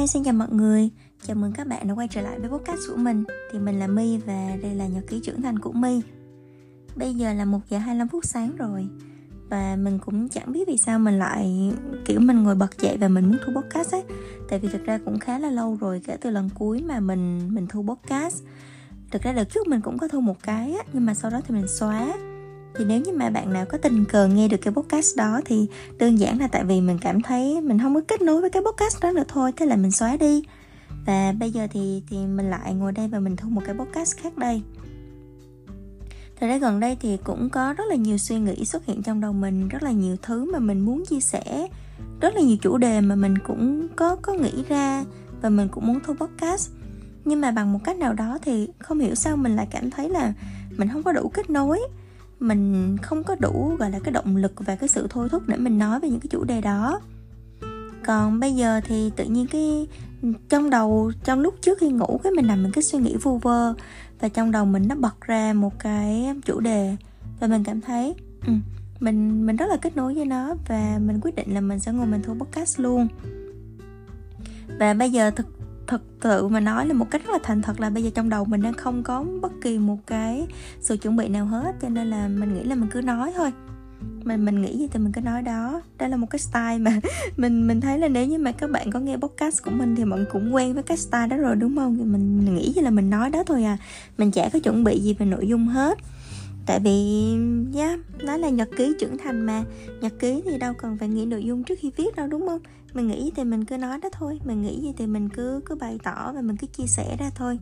Hi, xin chào mọi người. Chào mừng các bạn đã quay trở lại với podcast của mình. Thì mình là My và đây là nhật ký trưởng thành của My. Bây giờ là 1 giờ 25 phút sáng rồi và mình cũng chẳng biết vì sao mình lại kiểu mình ngồi bật dậy và mình muốn thu podcast ấy tại vì thực ra cũng khá là lâu rồi kể từ lần cuối mà mình mình thu podcast thực ra đợt trước mình cũng có thu một cái á nhưng mà sau đó thì mình xóa thì nếu như mà bạn nào có tình cờ nghe được cái podcast đó thì đơn giản là tại vì mình cảm thấy mình không có kết nối với cái podcast đó nữa thôi, thế là mình xóa đi. Và bây giờ thì thì mình lại ngồi đây và mình thu một cái podcast khác đây. Thật ra gần đây thì cũng có rất là nhiều suy nghĩ xuất hiện trong đầu mình, Rất là nhiều thứ mà mình muốn chia sẻ, Rất là nhiều chủ đề mà mình cũng có có nghĩ ra Và mình cũng muốn thu podcast. Nhưng mà bằng một cách nào đó thì không hiểu sao mình lại cảm thấy là Mình không có đủ kết nối mình không có đủ gọi là cái động lực và cái sự thôi thúc để mình nói về những cái chủ đề đó. Còn bây giờ thì tự nhiên cái trong đầu trong lúc trước khi ngủ cái mình nằm mình cái suy nghĩ vu vơ và trong đầu mình nó bật ra một cái chủ đề và mình cảm thấy ừ, mình mình rất là kết nối với nó và mình quyết định là mình sẽ ngồi mình thu podcast luôn. Và bây giờ thực thật sự mà nói là một cách rất là thành thật là bây giờ trong đầu mình đang không có bất kỳ một cái sự chuẩn bị nào hết cho nên là mình nghĩ là mình cứ nói thôi. Mình mình nghĩ gì thì mình cứ nói đó. Đó là một cái style mà mình mình thấy là nếu như mà các bạn có nghe podcast của mình thì mọi người cũng quen với cái style đó rồi đúng không? Thì mình nghĩ như là mình nói đó thôi à. Mình chả có chuẩn bị gì về nội dung hết. Tại vì yeah, nó là nhật ký trưởng thành mà. Nhật ký thì đâu cần phải nghĩ nội dung trước khi viết đâu đúng không? Mình nghĩ thì mình cứ nói đó thôi. Mình nghĩ gì thì mình cứ cứ bày tỏ và mình cứ chia sẻ ra thôi.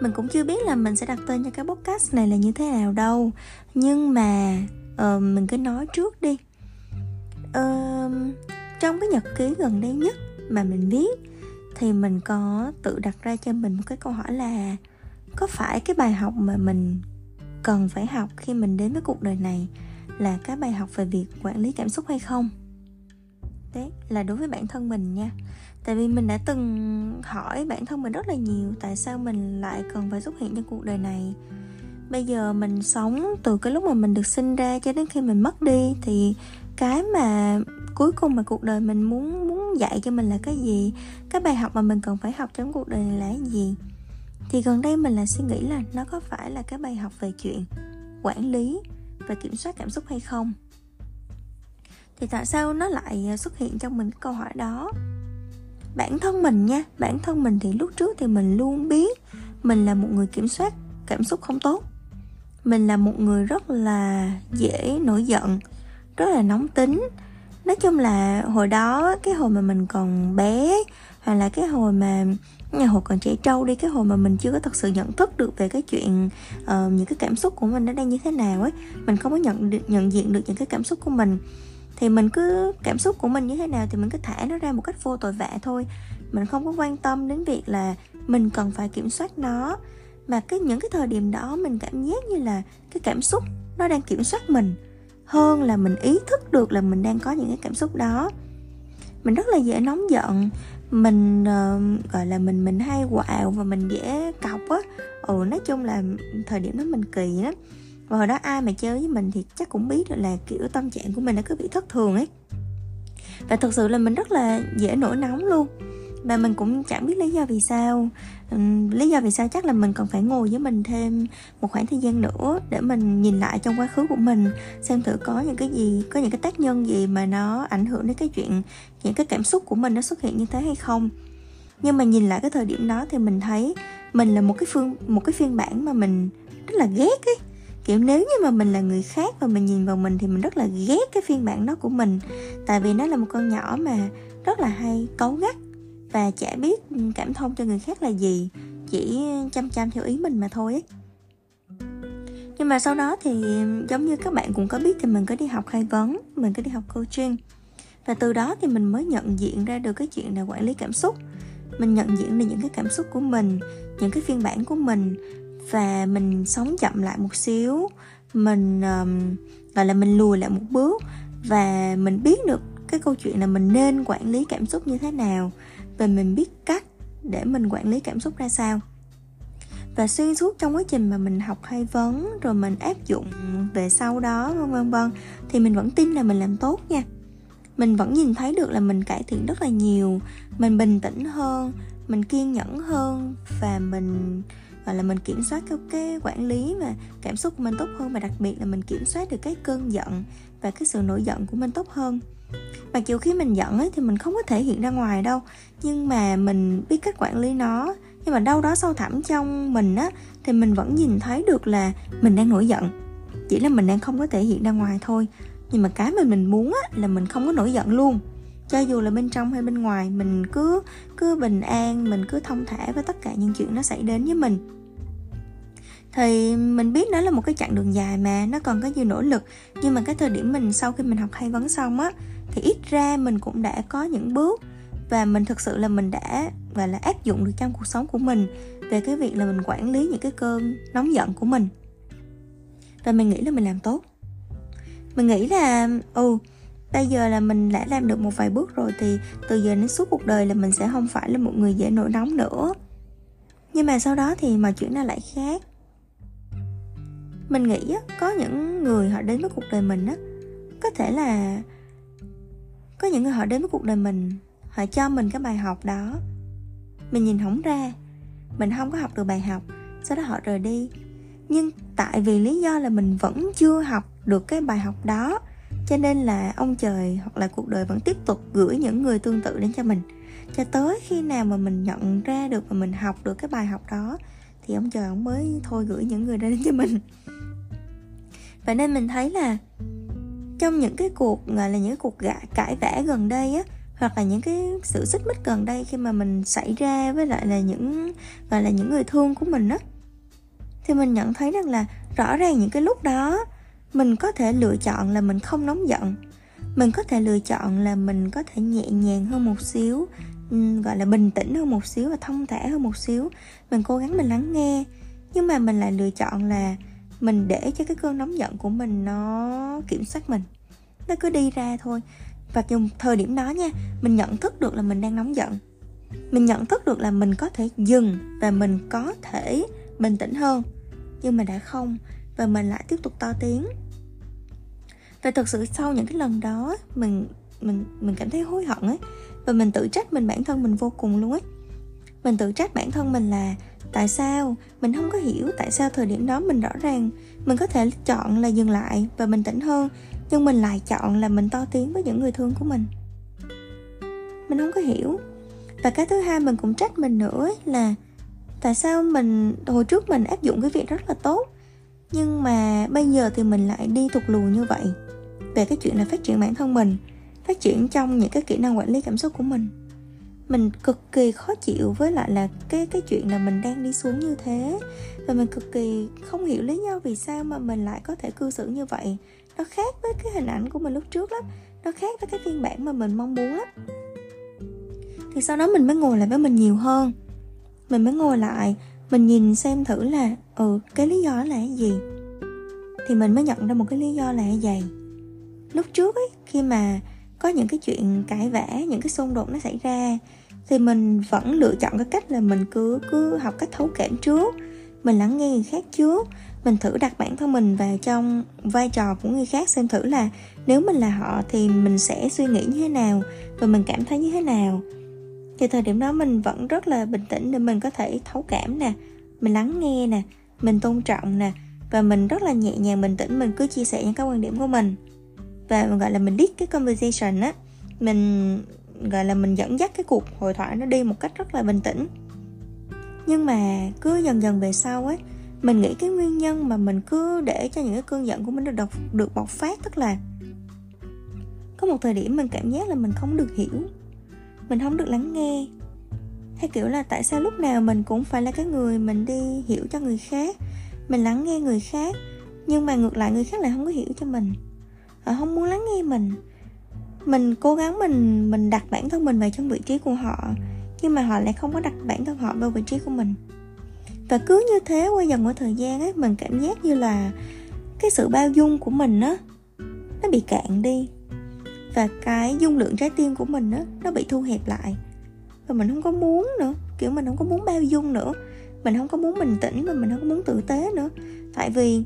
Mình cũng chưa biết là mình sẽ đặt tên cho cái podcast này là như thế nào đâu. Nhưng mà uh, mình cứ nói trước đi. Uh, trong cái nhật ký gần đây nhất mà mình viết thì mình có tự đặt ra cho mình một cái câu hỏi là có phải cái bài học mà mình cần phải học khi mình đến với cuộc đời này là cái bài học về việc quản lý cảm xúc hay không? Tế là đối với bản thân mình nha. Tại vì mình đã từng hỏi bản thân mình rất là nhiều tại sao mình lại cần phải xuất hiện trong cuộc đời này. Bây giờ mình sống từ cái lúc mà mình được sinh ra cho đến khi mình mất đi thì cái mà cuối cùng mà cuộc đời mình muốn muốn dạy cho mình là cái gì? Cái bài học mà mình cần phải học trong cuộc đời này là cái gì? Thì gần đây mình lại suy nghĩ là nó có phải là cái bài học về chuyện quản lý và kiểm soát cảm xúc hay không? Thì tại sao nó lại à, xuất hiện trong mình cái câu hỏi đó? Bản thân mình nha bản thân mình thì lúc trước thì mình luôn biết mình là một người kiểm soát cảm xúc không tốt. Mình là một người rất là dễ nổi giận rất là nóng tính. Nói chung là hồi đó cái hồi mà mình còn bé hoặc là cái hồi mà nhà hồi còn trẻ trâu đi cái hồi mà mình chưa có thật sự nhận thức được về cái chuyện uh, những cái cảm xúc của mình nó đang như thế nào ấy mình không có nhận nhận diện được những cái cảm xúc của mình thì mình cứ cảm xúc của mình như thế nào thì mình cứ thả nó ra một cách vô tội vạ thôi. Mình không có quan tâm đến việc là mình cần phải kiểm soát nó. Mà cái những cái thời điểm đó mình cảm giác như là cái cảm xúc nó đang kiểm soát mình hơn là mình ý thức được là mình đang có những cái cảm xúc đó. Mình rất là dễ nóng giận mình uh, gọi là mình mình hay quạo và mình dễ cọc á. Ừ nói chung là thời điểm đó mình kỳ lắm và hồi đó ai mà chơi với mình thì chắc cũng biết được là kiểu tâm trạng của mình nó cứ bị thất thường ấy. Và thực sự là mình rất là dễ nổi nóng luôn. Và mình cũng chẳng biết lý do vì sao. Lý do vì sao chắc là mình còn phải ngồi với mình thêm một khoảng thời gian nữa để mình nhìn lại trong quá khứ của mình, xem thử có những cái gì, có những cái tác nhân gì mà nó ảnh hưởng đến cái chuyện, những cái cảm xúc của mình nó xuất hiện như thế hay không. Nhưng mà nhìn lại cái thời điểm đó thì mình thấy mình là một cái phương, một cái phiên bản mà mình rất là ghét ấy kiểu, nếu như mà mình là người khác và mình nhìn vào mình thì mình rất là ghét cái phiên bản đó của mình. Tại vì nó là một con nhỏ mà rất là hay cấu gắt và chả biết ừ, cảm thông cho người khác là gì, chỉ chăm chăm theo ý mình mà thôi ấy. Nhưng mà sau đó thì ừ, giống như các bạn cũng có biết thì mình có đi học khai vấn mình có đi học coaching. Và từ đó thì mình mới nhận diện ra được cái chuyện là quản lý cảm xúc. Mình nhận diện được những cái cảm xúc của mình, những cái phiên bản của mình và mình sống chậm lại một xíu. Mình um, gọi là mình lùi lại một bước và mình biết được cái câu chuyện là mình nên quản lý cảm xúc như thế nào và mình biết cách để mình quản lý cảm xúc ra sao. Và xuyên suốt trong quá trình mà mình học hay vấn rồi mình áp dụng về sau đó vân vân vân thì mình vẫn tin là mình làm tốt nha. Mình vẫn nhìn thấy được là mình cải thiện rất là nhiều mình bình tĩnh hơn mình kiên nhẫn hơn và mình và là mình kiểm soát cái, cái quản lý và cảm xúc của mình tốt hơn và đặc biệt là mình kiểm soát được cái cơn giận và cái sự nổi giận của mình tốt hơn. Mặc dù khi mình giận ấy thì mình không có thể hiện ra ngoài đâu nhưng mà mình biết cách quản lý nó. Nhưng mà đâu đó sâu thẳm trong mình á thì mình vẫn nhìn thấy được là mình đang nổi giận. Chỉ là mình đang không có thể hiện ra ngoài thôi nhưng mà cái mà mình muốn á là mình không có nổi giận luôn cho dù là bên trong hay bên ngoài, mình cứ cứ bình an, mình cứ thông thả với tất cả những chuyện nó xảy đến với mình. Thì mình biết nó là một cái chặng đường dài mà, nó còn có nhiều nỗ lực. Nhưng mà cái thời điểm mình, sau khi mình học hay vấn xong á, thì ít ra mình cũng đã có những bước và mình thực sự là mình đã và là, áp dụng được trong cuộc sống của mình về cái việc là mình quản lý những cái cơn nóng giận của mình. Và mình nghĩ là mình làm tốt. Mình nghĩ là ừ bây giờ là mình đã làm được một vài bước rồi thì từ giờ đến suốt cuộc đời là mình sẽ không phải là một người dễ nổi nóng nữa. Nhưng mà sau đó thì mọi chuyện nó lại khác. Mình nghĩ có những người họ đến với cuộc đời mình á, có thể là có những người họ đến với cuộc đời mình, họ cho mình cái bài học đó. Mình nhìn không ra, mình không có học được bài học, sau đó họ rời đi. Nhưng tại vì lý do là mình vẫn chưa học được cái bài học đó cho nên là ông trời hoặc là cuộc đời vẫn tiếp tục gửi những người tương tự đến cho mình. Cho tới khi nào mà mình nhận ra được và mình học được cái bài học đó thì ông trời ông mới thôi gửi những người ra đến cho mình. Vậy nên mình thấy là trong những cái cuộc gọi là những cuộc gạ, cãi vã gần đây á hoặc là những cái sự xích mích gần đây khi mà mình xảy ra với lại là những gọi là những người thương của mình á thì mình nhận thấy rằng là rõ ràng những cái lúc đó mình có thể lựa chọn là mình không nóng giận. Mình có thể lựa chọn là mình có thể nhẹ nhàng hơn một xíu gọi là bình tĩnh hơn một xíu và thông thả hơn một xíu. Mình cố gắng mình lắng nghe, nhưng mà mình lại lựa chọn là mình để cho cái cơn nóng giận của mình nó kiểm soát mình. Nó cứ đi ra thôi. Và dùng thời điểm đó nha, mình nhận thức được là mình đang nóng giận. Mình nhận thức được là mình có thể dừng và mình có thể bình tĩnh hơn. Nhưng mà đã không và mình lại tiếp tục to tiếng. Và thực sự sau những cái lần đó mình mình mình cảm thấy hối hận ấy. Và mình tự trách mình bản thân mình vô cùng luôn ấy. Mình tự trách bản thân mình là tại sao? Mình không có hiểu tại sao thời điểm đó mình rõ ràng mình có thể chọn là dừng lại và bình tĩnh hơn nhưng mình lại chọn là mình to tiếng với những người thương của mình. Mình không có hiểu. Và cái thứ hai mình cũng trách mình nữa ấy, là tại sao mình hồi trước mình áp dụng cái việc rất là tốt nhưng mà bây giờ thì mình lại đi thụt lùi như vậy về cái chuyện là phát triển bản thân mình, phát triển trong những cái kỹ năng quản lý cảm xúc của mình. Mình cực kỳ khó chịu với lại là cái cái chuyện là mình đang đi xuống như thế. Và mình cực kỳ không hiểu lý do vì sao mà mình lại có thể cư xử như vậy. Nó khác với cái hình ảnh của mình lúc trước lắm. Nó khác với cái phiên bản mà mình mong muốn lắm. Thì sau đó mình mới ngồi lại với mình nhiều hơn. Mình mới ngồi lại mình nhìn xem thử là ừ cái lý do là cái gì? Thì mình mới nhận ra một cái lý do là vậy. Gì lúc trước ấy, khi mà có những cái chuyện cãi vã, những cái xung đột nó xảy ra, thì mình vẫn lựa chọn cái cách là mình cứ cứ học cách thấu cảm trước. Mình lắng nghe người khác trước. Mình thử đặt bản thân mình vào trong vai trò của người khác xem thử là nếu mình là họ thì mình sẽ suy nghĩ như thế nào và mình cảm thấy như thế nào thì thời điểm đó mình vẫn rất là bình tĩnh để mình có thể thấu cảm nè, mình lắng nghe nè, mình tôn trọng nè, và mình rất là nhẹ nhàng, bình tĩnh, mình cứ chia sẻ những cái quan điểm của mình. Và mình gọi là mình lead cái conversation á, mình gọi là mình dẫn dắt cái cuộc hội thoại nó đi một cách rất là bình tĩnh. Nhưng mà cứ dần dần về sau ấy mình nghĩ cái nguyên nhân mà mình cứ để cho những cái cơn giận của mình được được bộc phát tức là có một thời điểm mình cảm giác là mình không được hiểu mình không được lắng nghe. Hay kiểu là tại sao lúc nào mình cũng phải là cái người mình đi hiểu cho người khác, mình lắng nghe người khác, nhưng mà ngược lại người khác lại không có hiểu cho mình. Họ không muốn lắng nghe mình. Mình cố gắng mình mình đặt bản thân mình vào trong vị trí của họ, nhưng mà họ lại không có đặt bản thân họ vào vị trí của mình. Và cứ như thế qua dần qua thời gian ấy, mình cảm giác như là cái sự bao dung của mình á, nó bị cạn đi và cái dung lượng trái tim của mình á, nó bị thu hẹp lại. Và mình không có muốn nữa, kiểu mình không có muốn bao dung nữa. Mình không có muốn bình tĩnh và mình không có muốn tử tế nữa. Tại vì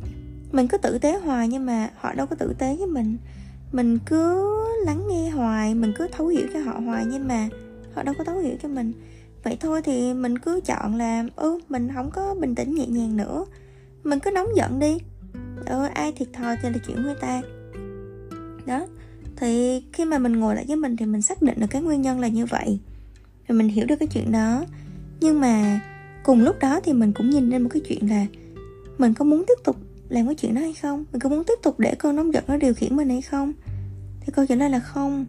mình cứ tử tế hoài nhưng mà họ đâu có tử tế với mình. Mình cứ lắng nghe hoài, mình cứ thấu hiểu cho họ hoài nhưng mà họ đâu có thấu hiểu cho mình. Vậy thôi thì mình cứ chọn là ừ mình không có bình tĩnh nhẹ nhàng nữa. Mình cứ nóng giận đi. Ừ ai thiệt thòi thì là chuyện người ta. Đó thì khi mà mình ngồi lại với mình thì mình xác định được cái nguyên nhân là như vậy. Rồi mình hiểu được cái chuyện đó. Nhưng mà cùng lúc đó thì mình cũng nhìn lên một cái chuyện là mình có muốn tiếp tục làm cái chuyện đó hay không? Mình có muốn tiếp tục để cơn nóng giận nó điều khiển mình hay không? Thì câu trả lời là không.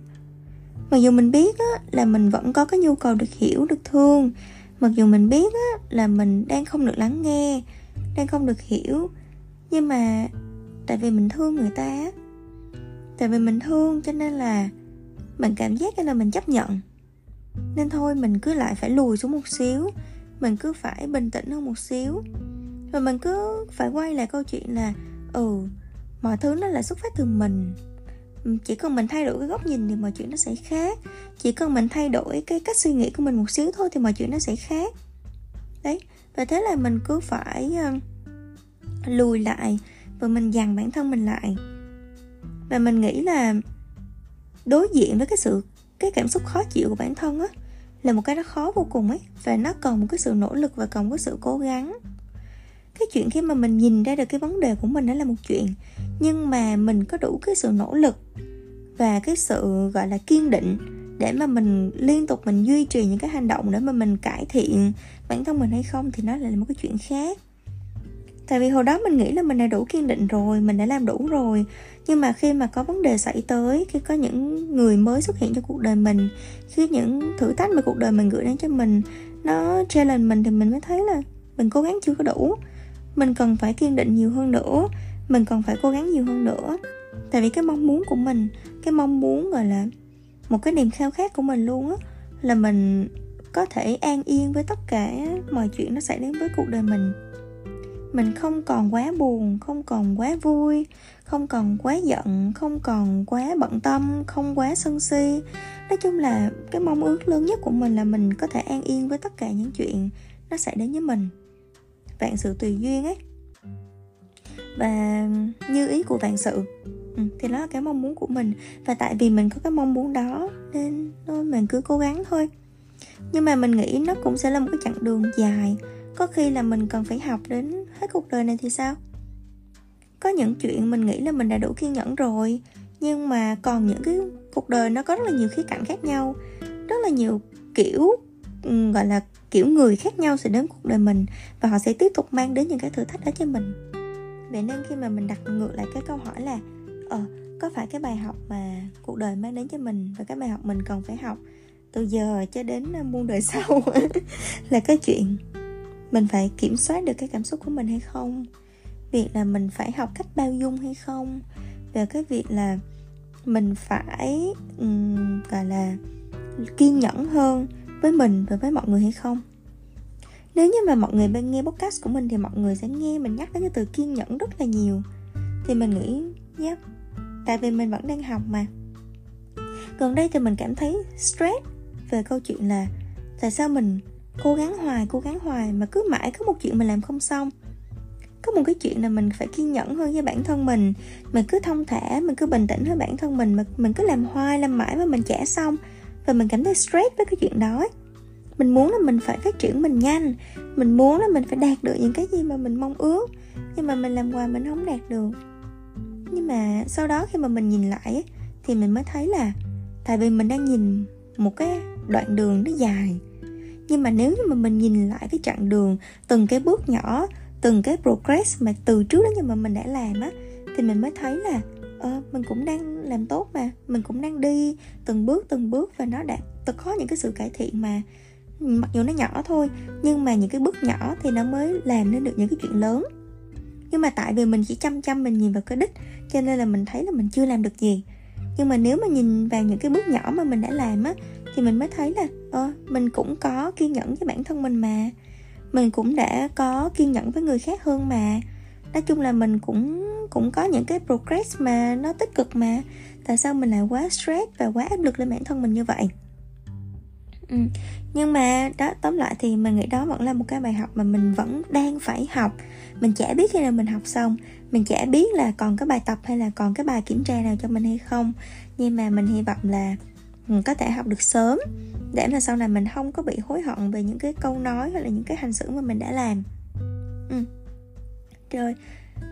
Mặc dù mình biết á, là mình vẫn có cái nhu cầu được hiểu được thương. Mặc dù mình biết á, là mình đang không được lắng nghe đang không được hiểu. Nhưng mà tại vì mình thương người ta tại vì mình thương cho nên là mình cảm giác là mình chấp nhận. Nên thôi mình cứ lại phải lùi xuống một xíu. Mình cứ phải bình tĩnh hơn một xíu. Rồi mình cứ phải quay lại câu chuyện là ừ mọi thứ nó là xuất phát từ mình. Chỉ cần mình thay đổi cái góc nhìn thì mọi chuyện nó sẽ khác. Chỉ cần mình thay đổi cái cách suy nghĩ của mình một xíu thôi thì mọi chuyện nó sẽ khác. Đấy và thế là mình cứ phải uh, lùi lại và mình dằn bản thân mình lại và mình nghĩ là đối diện với cái sự, cái cảm xúc khó chịu của bản thân á, là một cái nó khó vô cùng ấy. Và nó cần một cái sự nỗ lực và cần một cái sự cố gắng. Cái chuyện khi mà mình nhìn ra được cái vấn đề của mình đó là một chuyện, nhưng mà mình có đủ cái sự nỗ lực và cái sự, gọi là, kiên định để mà mình liên tục mình duy trì những cái hành động để mà mình cải thiện bản thân mình hay không thì nó lại là một cái chuyện khác tại vì hồi đó mình nghĩ là mình đã đủ kiên định rồi, mình đã làm đủ rồi. Nhưng mà khi mà có vấn đề xảy tới, khi có những người mới xuất hiện trong cuộc đời mình, khi những thử thách mà cuộc đời mình gửi đến cho mình nó challenge mình thì mình mới thấy là mình cố gắng chưa có đủ. Mình cần phải kiên định nhiều hơn nữa, mình cần phải cố gắng nhiều hơn nữa. Tại vì cái mong muốn của mình, cái mong muốn, gọi là, một cái niềm khao khát của mình luôn á, là mình có thể an yên với tất cả mọi chuyện nó xảy đến với cuộc đời mình mình không còn quá buồn không còn quá vui không còn quá giận không còn quá bận tâm không quá sân si. Nói chung là cái mong ước lớn nhất của mình là mình có thể an yên với tất cả những chuyện nó xảy đến với mình. Vạn sự tùy duyên ấy. Và như ý của vạn sự. Ừ, thì đó là cái mong muốn của mình. Và tại vì mình có cái mong muốn đó nên thôi mình cứ cố gắng thôi. Nhưng mà mình nghĩ nó cũng sẽ là một cái chặng đường dài. Có khi là mình cần phải học đến hết cuộc đời này thì sao? Có những chuyện mình nghĩ là mình đã đủ kiên nhẫn rồi, nhưng mà còn những cái cuộc đời nó có rất là nhiều khía cạnh khác nhau. Rất là nhiều kiểu ừ, gọi là kiểu người khác nhau sẽ đến cuộc đời mình và họ sẽ tiếp tục mang đến những cái thử thách đó cho mình. Vậy nên khi mà mình đặt ngược lại cái câu hỏi là ờ có phải cái bài học mà cuộc đời mang đến cho mình và cái bài học mình cần phải học từ giờ cho đến à, muôn đời sau là cái chuyện mình phải kiểm soát được cái cảm xúc của mình hay không? Việc là mình phải học cách bao dung hay không? Về cái việc là mình phải um, gọi là kiên nhẫn hơn với mình và với mọi người hay không? Nếu như mà mọi người bên nghe podcast của mình thì mọi người sẽ nghe mình nhắc đến cái từ kiên nhẫn rất là nhiều. Thì mình nghĩ yeah tại vì mình vẫn đang học mà. Gần đây thì mình cảm thấy stress về câu chuyện là tại sao mình cố gắng hoài, cố gắng hoài mà cứ mãi có một chuyện mình làm không xong. Có một cái chuyện là mình phải kiên nhẫn hơn với bản thân mình. Mình cứ thông thả, mình cứ bình tĩnh với bản thân mình mà mình cứ làm hoài, làm mãi mà mình trả xong. Và mình cảm thấy stress với cái chuyện đó mình muốn là mình phải phát triển mình nhanh. Mình muốn là mình phải đạt được những cái gì mà mình mong ước. Nhưng mà mình làm hoài mình không đạt được. Nhưng mà sau đó khi mà mình nhìn lại thì mình mới thấy là tại vì mình đang nhìn một cái đoạn đường nó dài nhưng mà nếu như mà mình nhìn lại cái chặng đường từng cái bước nhỏ từng cái progress mà từ trước đến giờ mà mình đã làm á thì mình mới thấy là ờ, mình cũng đang làm tốt mà mình cũng đang đi từng bước từng bước và nó đã có những cái sự cải thiện mà. Mặc dù nó nhỏ thôi nhưng mà những cái bước nhỏ thì nó mới làm nên được những cái chuyện lớn. Nhưng mà tại vì mình chỉ chăm chăm mình nhìn vào cái đích cho nên là mình thấy là mình chưa làm được gì. Nhưng mà nếu mà nhìn vào những cái bước nhỏ mà mình đã làm á thì mình mới thấy là ờ, mình cũng có kiên nhẫn với bản thân mình mà. Mình cũng đã có kiên nhẫn với người khác hơn mà. Nói chung là mình cũng cũng có những cái progress mà nó tích cực mà. Tại sao mình lại quá stress và quá áp lực lên bản thân mình như vậy? Ừ. nhưng mà đó tóm lại thì mình nghĩ đó vẫn là một cái bài học mà mình vẫn đang phải học. Mình chả biết khi nào mình học xong. Mình chả biết là còn cái bài tập hay là còn cái bài kiểm tra nào cho mình hay không. Nhưng mà mình hy vọng là mình có thể học được sớm để mà sau này mình không có bị hối hận về những cái câu nói hay là những cái hành xử mà mình đã làm. Ừ. rồi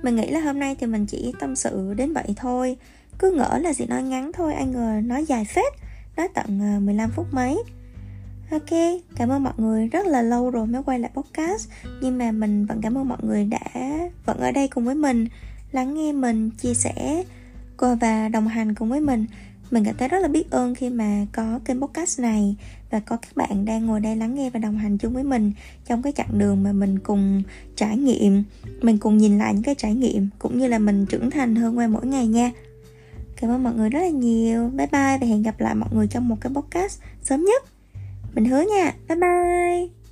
mình nghĩ là hôm nay thì mình chỉ tâm sự đến vậy thôi. Cứ ngỡ là gì nói ngắn thôi anh ngờ nói dài phết nói tận ờ, 15 phút mấy. Ok, cảm ơn mọi người rất là lâu rồi mới quay lại podcast Nhưng mà mình vẫn cảm ơn mọi người đã vẫn ở đây cùng với mình Lắng nghe mình, chia sẻ và đồng hành cùng với mình. Mình cảm thấy rất là biết ơn khi mà có kênh podcast này Và có các bạn đang ngồi đây lắng nghe và đồng hành chung với mình Trong cái chặng đường mà mình cùng trải nghiệm, Mình cùng nhìn lại những cái trải nghiệm Cũng như là mình trưởng thành hơn qua mỗi ngày nha. Cảm ơn mọi người rất là nhiều. Bye bye và hẹn gặp lại mọi người trong một cái podcast sớm nhất. Mình hứa nha. Bye bye.